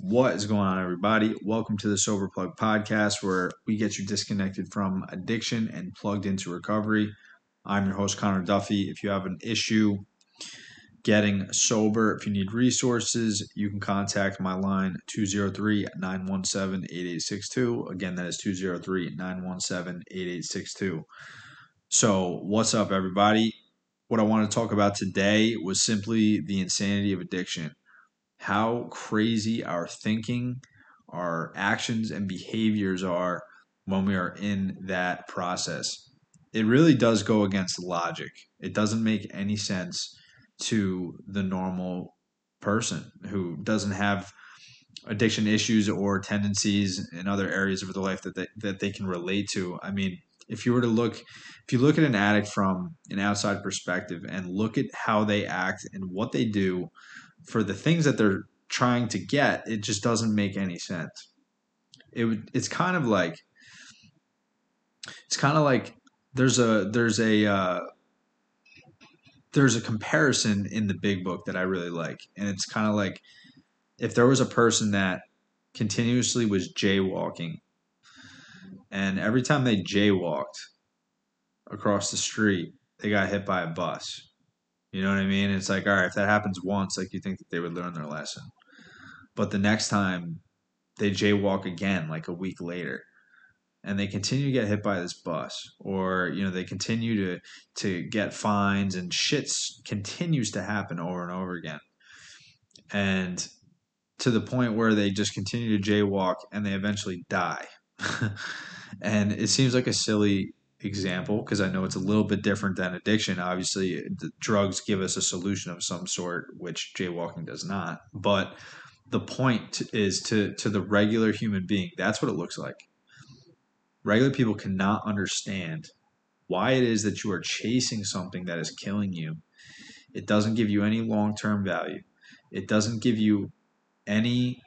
What is going on, everybody? Welcome to the Sober Plug podcast, where we get you disconnected from addiction and plugged into recovery. I'm your host, Connor Duffy. If you have an issue getting sober, if you need resources, you can contact my line 203 917 8862. Again, that is 203 917 8862. So, what's up, everybody? What I want to talk about today was simply the insanity of addiction how crazy our thinking, our actions, and behaviors are when we are in that process. It really does go against logic. It doesn't make any sense to the normal person who doesn't have addiction issues or tendencies in other areas of their life that they, that they can relate to. I mean, if you were to look if you look at an addict from an outside perspective and look at how they act and what they do for the things that they're trying to get, it just doesn't make any sense. It it's kind of like it's kind of like there's a there's a uh, there's a comparison in the big book that I really like, and it's kind of like if there was a person that continuously was jaywalking, and every time they jaywalked across the street, they got hit by a bus. You know what I mean? It's like, all right, if that happens once, like you think that they would learn their lesson. But the next time they jaywalk again, like a week later, and they continue to get hit by this bus, or you know they continue to to get fines and shits continues to happen over and over again, and to the point where they just continue to jaywalk and they eventually die. and it seems like a silly example because I know it's a little bit different than addiction. Obviously, the drugs give us a solution of some sort, which jaywalking does not. But the point is to to the regular human being, that's what it looks like. Regular people cannot understand why it is that you are chasing something that is killing you. It doesn't give you any long term value. It doesn't give you any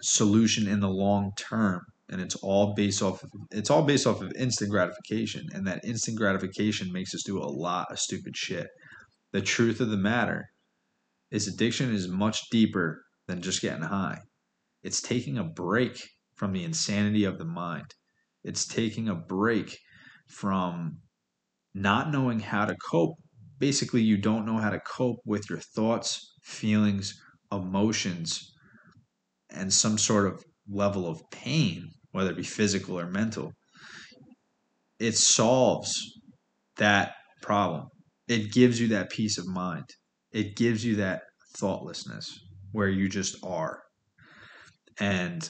solution in the long term and it's all based off of, it's all based off of instant gratification and that instant gratification makes us do a lot of stupid shit. The truth of the matter is addiction is much deeper than just getting high. It's taking a break from the insanity of the mind. It's taking a break from not knowing how to cope. Basically you don't know how to cope with your thoughts feelings emotions and some sort of level of pain, whether it be physical or mental, it solves that problem. It gives you that peace of mind. It gives you that thoughtlessness where you just are. And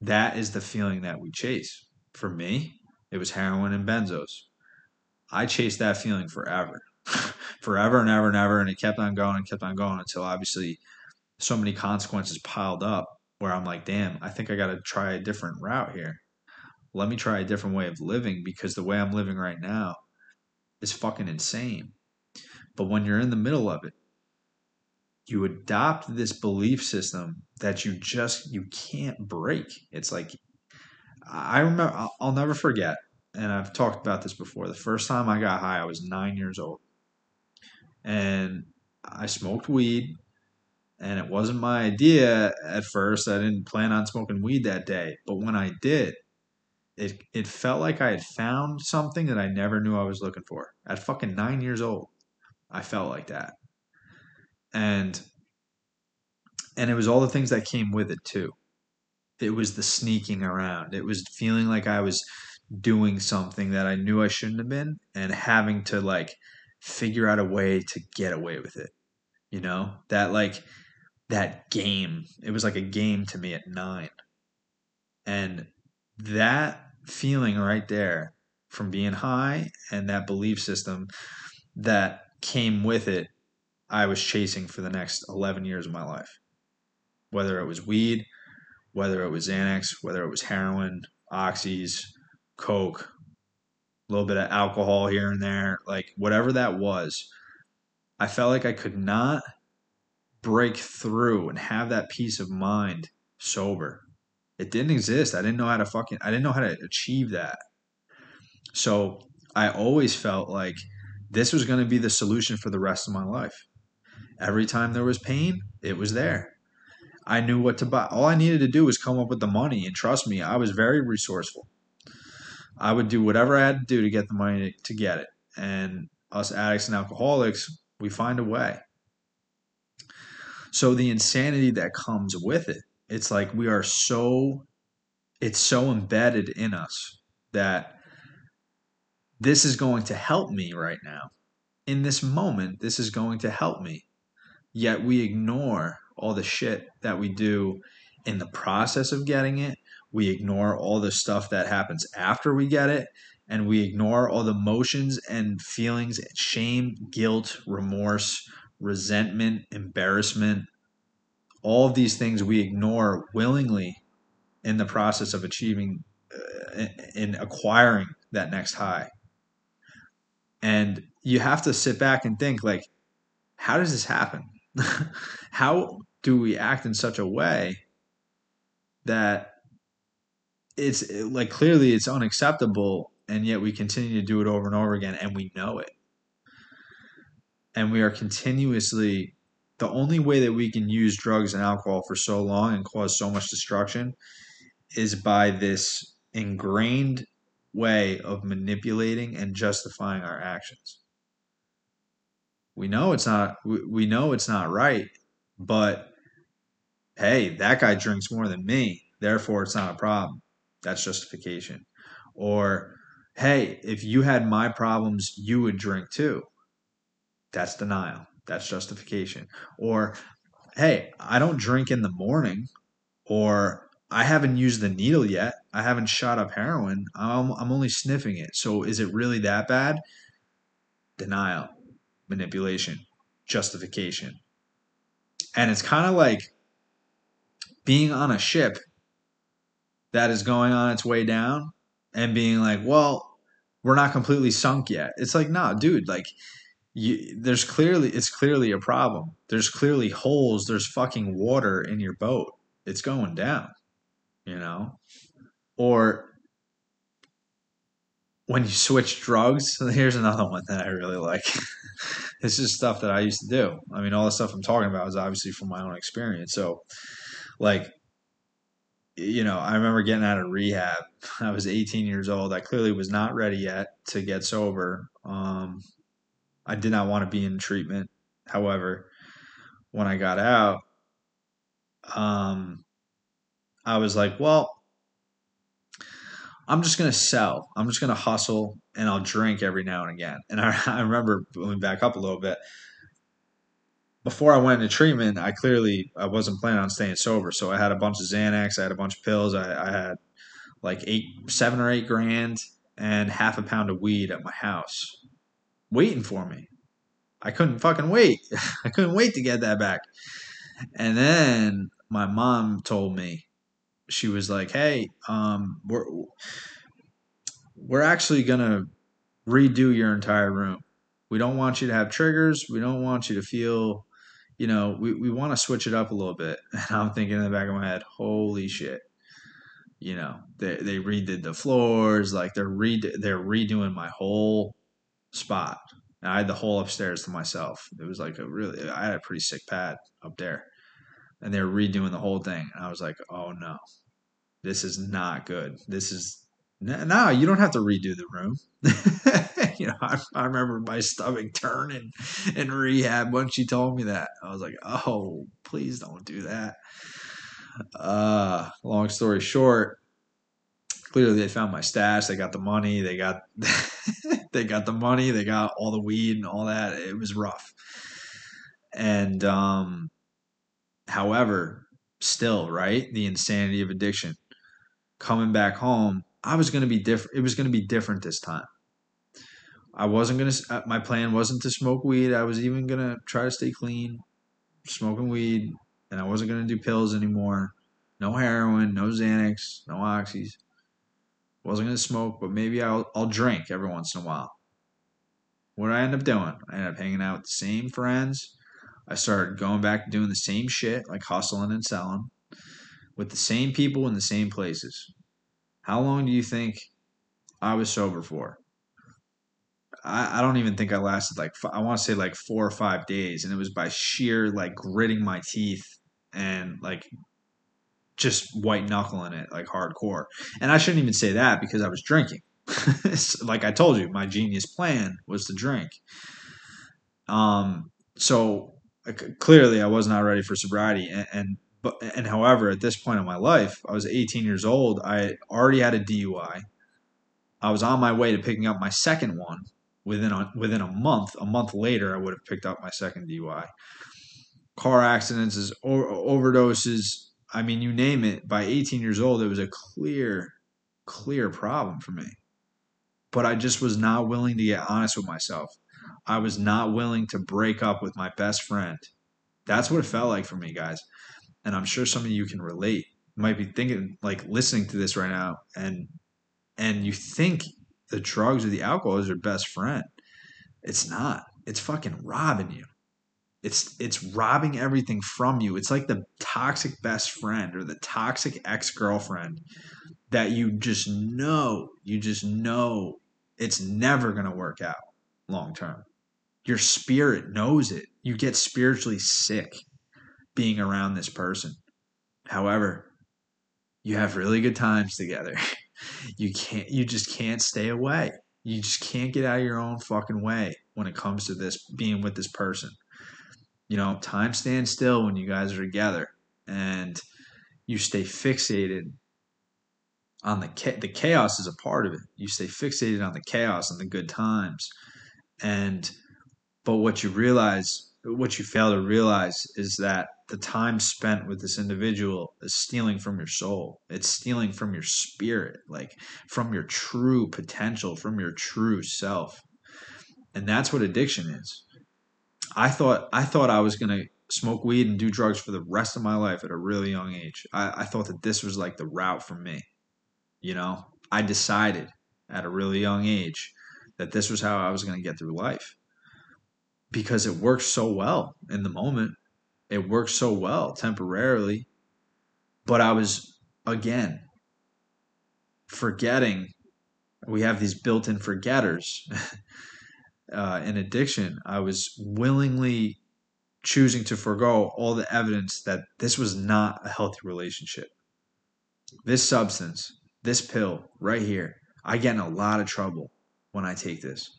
that is the feeling that we chase. For me, it was heroin and benzos. I chased that feeling forever, forever and ever and ever. And it kept on going and kept on going until obviously so many consequences piled up where I'm like, damn, I think I got to try a different route here. Let me try a different way of living because the way I'm living right now is fucking insane. But when you're in the middle of it, you adopt this belief system that you just you can't break. It's like I remember I'll, I'll never forget, and I've talked about this before. The first time I got high, I was nine years old, and I smoked weed and it wasn't my idea at first. I didn't plan on smoking weed that day, but when I did, it it felt like I had found something that I never knew I was looking for. At fucking 9 years old, I felt like that. And and it was all the things that came with it too. It was the sneaking around. It was feeling like I was doing something that I knew I shouldn't have been and having to like figure out a way to get away with it. You know? That like that game. It was like a game to me at nine. And that feeling right there from being high and that belief system that came with it, I was chasing for the next 11 years of my life. Whether it was weed, whether it was Xanax, whether it was heroin, oxys, coke, a little bit of alcohol here and there, like whatever that was, I felt like I could not break through and have that peace of mind sober. It didn't exist. I didn't know how to fucking I didn't know how to achieve that. So I always felt like this was going to be the solution for the rest of my life. Every time there was pain, it was there. I knew what to buy. All I needed to do was come up with the money, and trust me, I was very resourceful. I would do whatever I had to do to get the money to, get it. And us addicts and alcoholics, we find a way. So the insanity that comes with it, it's like we are so, it's so embedded in us that this is going to help me right now. In this moment, this is going to help me. Yet we ignore all the shit that we do in the process of getting it. We ignore all the stuff that happens after we get it. And we ignore all the emotions and feelings shame, guilt, remorse, resentment, embarrassment. All of these things we ignore willingly in the process of achieving, uh, in acquiring that next high. And you have to sit back and think, like, how does this happen? how do we act in such a way that it's like clearly it's unacceptable and yet we continue to do it over and over again and we know it and we are continuously the only way that we can use drugs and alcohol for so long and cause so much destruction is by this ingrained way of manipulating and justifying our actions. We know it's not we, know it's not right but hey that guy drinks more than me therefore it's not a problem. That's justification. Or hey if you had my problems you would drink too that's denial. That's justification. Or hey i don't drink in the morning. Or i haven't used the needle yet. I haven't shot up heroin. I'm, I'm only sniffing it. So is it really that bad? Denial. Manipulation, justification. And it's kind of like being on a ship that is going on its way down and being like, well, we're not completely sunk yet. It's like, nah, dude, like, you, there's clearly, it's clearly a problem. There's clearly holes. There's fucking water in your boat. It's going down, you know? Or when you switch drugs, here's another one that I really like. this is stuff that I used to do. I mean, all the stuff I'm talking about is obviously from my own experience. So, like, you know, I remember getting out of rehab. I was 18 years old. I clearly was not ready yet to get sober. Um, I did not want to be in treatment. However, when I got out, um, I was like, well, I'm just going to sell. I'm just going to hustle and I'll drink every now and again. And I, I remember going back up a little bit. Before I went into treatment, I clearly I wasn't planning on staying sober. So I had a bunch of Xanax, I had a bunch of pills, I, I had like eight, seven or eight grand, and half a pound of weed at my house, waiting for me. I couldn't fucking wait. I couldn't wait to get that back. And then my mom told me, she was like, "Hey, um, we're we're actually gonna redo your entire room. We don't want you to have triggers. We don't want you to feel, you know, we, we want to switch it up a little bit." And I'm thinking in the back of my head, "Holy shit!" You know, they they redid the floors, like they're re they're redoing my whole spot. And I had the whole upstairs to myself. It was like a really, I had a pretty sick pad up there and they were redoing the whole thing. And I was like, oh no, this is not good. This is no, you don't have to redo the room. you know, I, I, remember my stomach turning in rehab when she told me that. I was like, oh, please don't do that. Uh, long story short, clearly they found my stash. They got the money. They got they got the money. They got all the weed and all that. It was rough. And um, However, still, right? The insanity of addiction. Coming back home, I was going to be different. It was going to be different this time. I wasn't going to, uh, my plan wasn't to smoke weed. I was even going to try to stay clean, smoking weed, and I wasn't going to do pills anymore. No heroin, no Xanax, no oxys. Wasn't going to smoke, but maybe I'll, I'll drink every once in a while. What I end up doing? I end up hanging out with the same friends, I started going back doing the same shit, like hustling and selling, with the same people in the same places. How long do you think I was sober for? I, I don't even think I lasted like I want to say like four or five days, and it was by sheer like gritting my teeth and like just white knuckling it like hardcore. And I shouldn't even say that because I was drinking. like I told you, my genius plan was to drink. Um, so clearly I was not ready for sobriety, and, and but and however, at this point in my life, I was 18 years old. I already had a DUI. I was on my way to picking up my second one within a, within a month. A month later, I would have picked up my second DUI. Car accidents, is overdoses. I mean, you name it. By 18 years old, it was a clear, clear problem for me. But I just was not willing to get honest with myself. I was not willing to break up with my best friend. That's what it felt like for me, guys. And I'm sure some of you can relate. You might be thinking, like, listening to this right now, and and you think the drugs or the alcohol is your best friend. It's not. It's fucking robbing you. It's it's robbing everything from you. It's like the toxic best friend or the toxic ex-girlfriend that you just know, you just know it's never going to work out long term. Your spirit knows it. You get spiritually sick being around this person. However, you have really good times together. you can't you just can't stay away. You just can't get out of your own fucking way when it comes to this being with this person. You know, time stands still when you guys are together and you stay fixated on the the chaos is a part of it. You stay fixated on the chaos and the good times. And but what you realize what you fail to realize is that the time spent with this individual is stealing from your soul. It's stealing from your spirit, like from your true potential, from your true self. And that's what addiction is. I thought I thought I was gonna smoke weed and do drugs for the rest of my life at a really young age. I, I thought that this was like the route for me. You know, I decided at a really young age that this was how I was going to get through life because it worked so well in the moment. It worked so well temporarily. But I was, again, forgetting. We have these built in forgetters uh, in addiction. I was willingly choosing to forego all the evidence that this was not a healthy relationship. This substance, this pill right here, I get in a lot of trouble when I take this.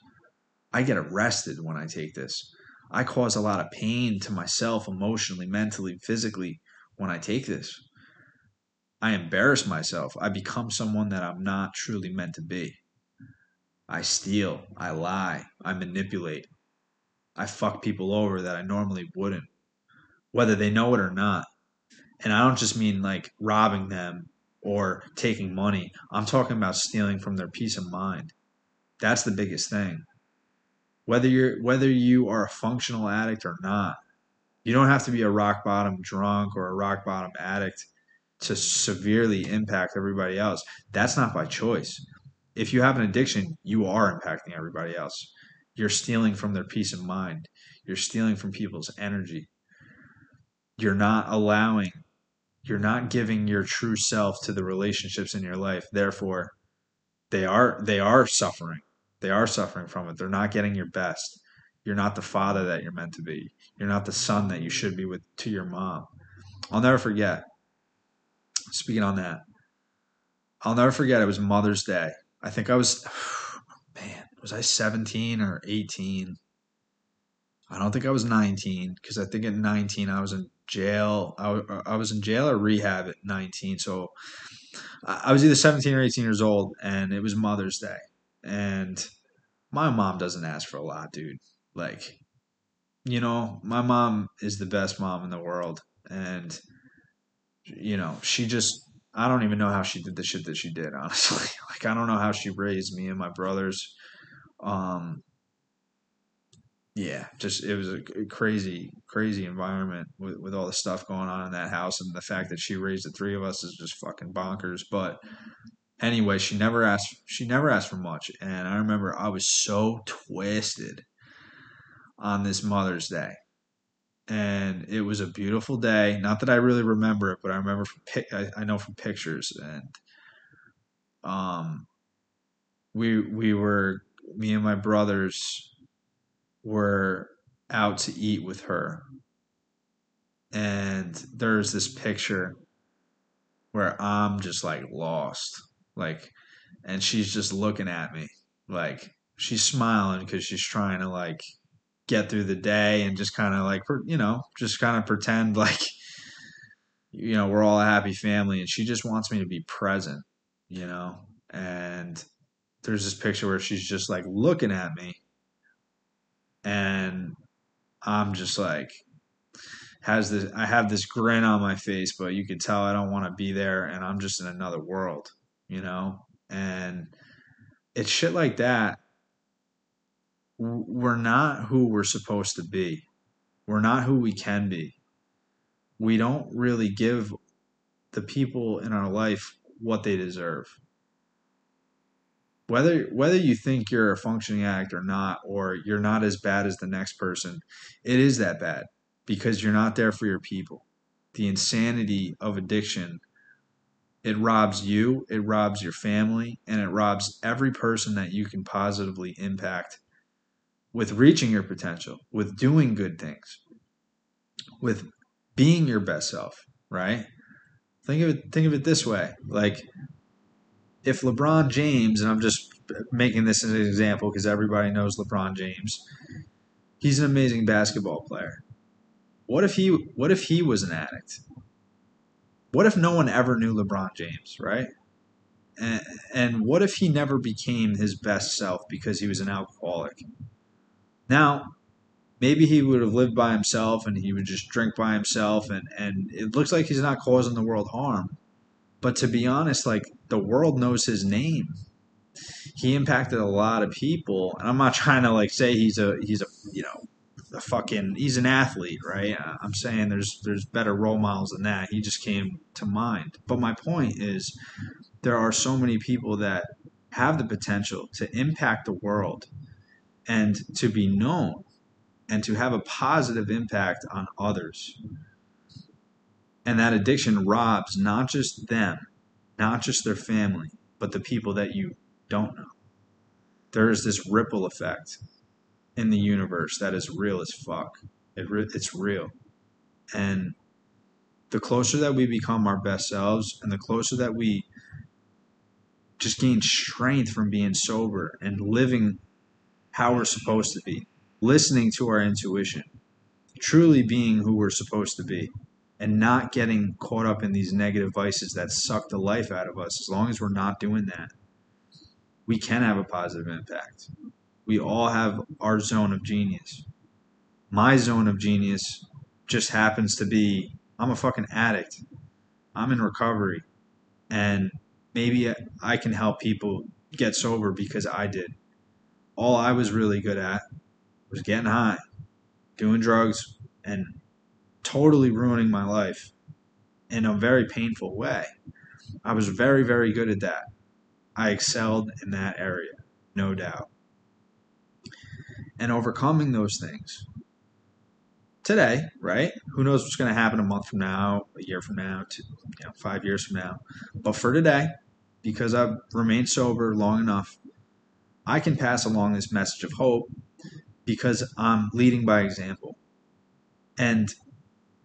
I get arrested when I take this. I cause a lot of pain to myself emotionally, mentally, physically when I take this. I embarrass myself. I become someone that I'm not truly meant to be. I steal. I lie. I manipulate. I fuck people over that I normally wouldn't, whether they know it or not. And I don't just mean like robbing them or taking money. I'm talking about stealing from their peace of mind. That's the biggest thing whether you're whether you are a functional addict or not. You don't have to be a rock bottom drunk or a rock bottom addict to severely impact everybody else. That's not by choice. If you have an addiction, mm-hmm. you are impacting everybody else. You're stealing from their peace of mind. You're stealing from people's energy. You're not allowing, you're not giving your true self to the relationships in your life. Therefore, they are they are suffering they are suffering from it. They're not getting your best. You're not the father that you're meant to be. You're not the son that you should be with to your mom. I'll never forget. Speaking on that, I'll never forget. It was Mother's Day. I think I was, man, was I 17 or 18? I don't think I was 19 because I think at 19 I was in jail. I, I was in jail or rehab at 19. So I was either 17 or 18 years old, and it was Mother's Day. And my mom doesn't ask for a lot, dude. Like, you know, my mom is the best mom in the world. And, you know, she just, I don't even know how she did the shit that she did, honestly. like, I don't know how she raised me and my brothers. Um, yeah, just it was a crazy, crazy environment with, with all the stuff going on in that house, and the fact that she raised the three of us is just fucking bonkers. But anyway, she never asked she never asked for much. And I remember I was so twisted on this Mother's Day. And it was a beautiful day. Not that I really remember it, but I remember from I, I know from pictures and um we we were me and my brothers were out to eat with her and there's this picture where I'm just like lost. Like, and she's just looking at me. Like, she's smiling because she's trying to like get through the day and just kind of like, you know, just kind of pretend like, you know, we're all a happy family. And she just wants me to be present, you know? And there's this picture where she's just like looking at me. And I'm just like, has this I have this grin on my face, but you can tell I don't want to be there and I'm just in another world, you know? And it's shit like that. We're not who we're supposed to be. We're not who we can be. We don't really give the people in our life what they deserve. Whether whether you think you're a functioning addict or not, or you're not as bad as the next person, it is that bad because you're not there for your people. The insanity of addiction it robs you, it robs your family, and it robs every person that you can positively impact with reaching your potential, with doing good things, with being your best self, right? Think of it think of it this way. Like if LeBron James, and I'm just making this as an example because everybody knows LeBron James, he's an amazing basketball player. What if he what if he was an addict? What if no one ever knew LeBron James, right? And, and what if he never became his best self because he was an alcoholic? Now, maybe he would have lived by himself and he would just drink by himself and, and it looks like he's not causing the world harm. But to be honest, like the world knows his name. He impacted a lot of people, and I'm not trying to like say he's a he's a you know a fucking he's an athlete, right? Uh, I'm saying there's there's better role models than that. He just came to mind. But my point is there are so many people that have the potential to impact the world and to be known and to have a positive impact on others. And that addiction robs not just them, not just their family, but the people that you don't know. There is this ripple effect in the universe that is real as fuck. It re- it's real. And the closer that we become our best selves and the closer that we just gain strength from being sober and living how we're supposed to be, listening to our intuition, truly being who we're supposed to be, and not getting caught up in these negative vices that suck the life out of us, as long as we're not doing that, we can have a positive impact. We all have our zone of genius. My zone of genius just happens to be I'm a fucking addict. I'm in recovery. And maybe I can help people get sober because I did. All I was really good at was getting high, doing drugs, and totally ruining my life in a very painful way. I was very, very good at that. I excelled in that area, no doubt and overcoming those things today, right? Who knows what's going to happen a month from now, a year from now, two, you know, five years from now. But for today, because I've remained sober long enough, I can pass along this message of hope because I'm leading by example. And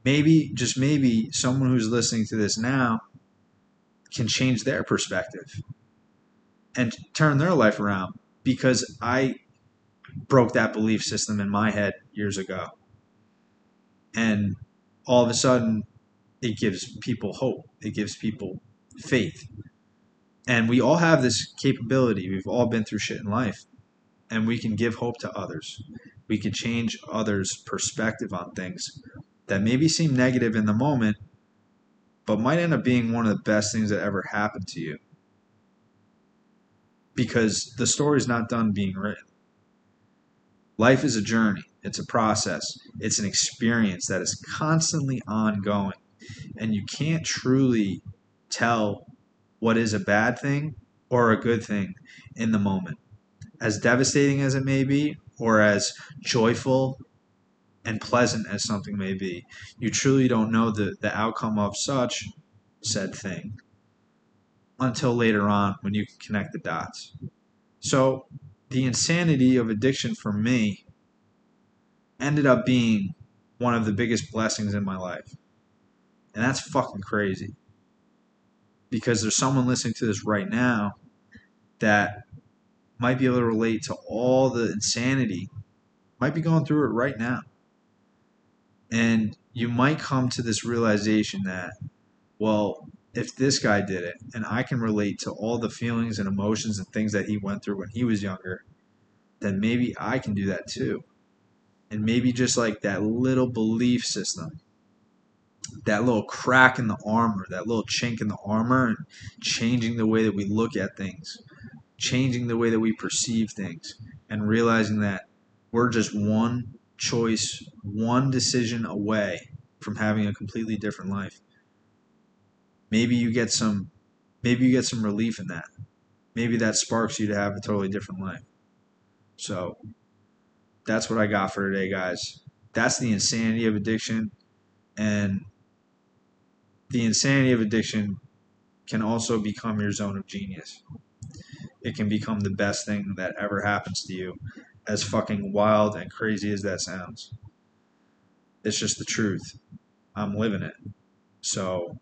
maybe, just maybe, someone who's listening to this now can change their perspective and turn their life around because I broke that belief system in my head years ago. And all of a sudden, it gives people hope, it gives people faith. And we all have this capability. We've all been through shit in life, and we can give hope to others. We can change others' perspective on things that maybe seem negative in the moment, but might end up being one of the best things that ever happened to you. Because the story's not done being written. Life is a journey, it's a process, it's an experience that is constantly ongoing. And you can't truly tell what is a bad thing or a good thing in the moment. As devastating as it may be, or as joyful and pleasant as something may be, you truly don't know the, the outcome of such said thing until later on when you can connect the dots. So the insanity of addiction for me ended up being one of the biggest blessings in my life. And that's fucking crazy. Because there's someone listening to this right now that might be able to relate to all the insanity, might be going through it right now. And you might come to this realization that, well, if this guy did it and I can relate to all the feelings and emotions and things that he went through when he was younger, then maybe I can do that too. And maybe just like that little belief system, that little crack in the armor, that little chink in the armor, and changing the way that we look at things, changing the way that we perceive things, and realizing that we're just one choice, one decision away from having a completely different life. Maybe you get some maybe you get some relief in that. Maybe that sparks you to have a totally different life. So that's what I got for today, guys. That's the insanity of addiction. And the insanity of addiction can also become your zone of genius. It can become the best thing that ever happens to you, as fucking wild and crazy as that sounds. It's just the truth. I'm living it. So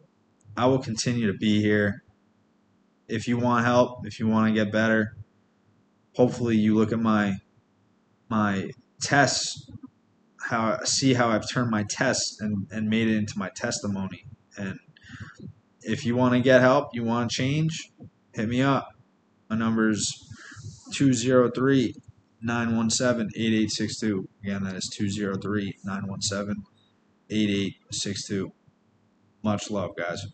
I will continue to be here. If you want help, if you want to get better, hopefully you look at my my tests how see how I've turned my tests and, and made it into my testimony. And if you want to get help, you want to change, hit me up. My number is 203 917 8862. Again, that is 203 917 8862. Much love, guys.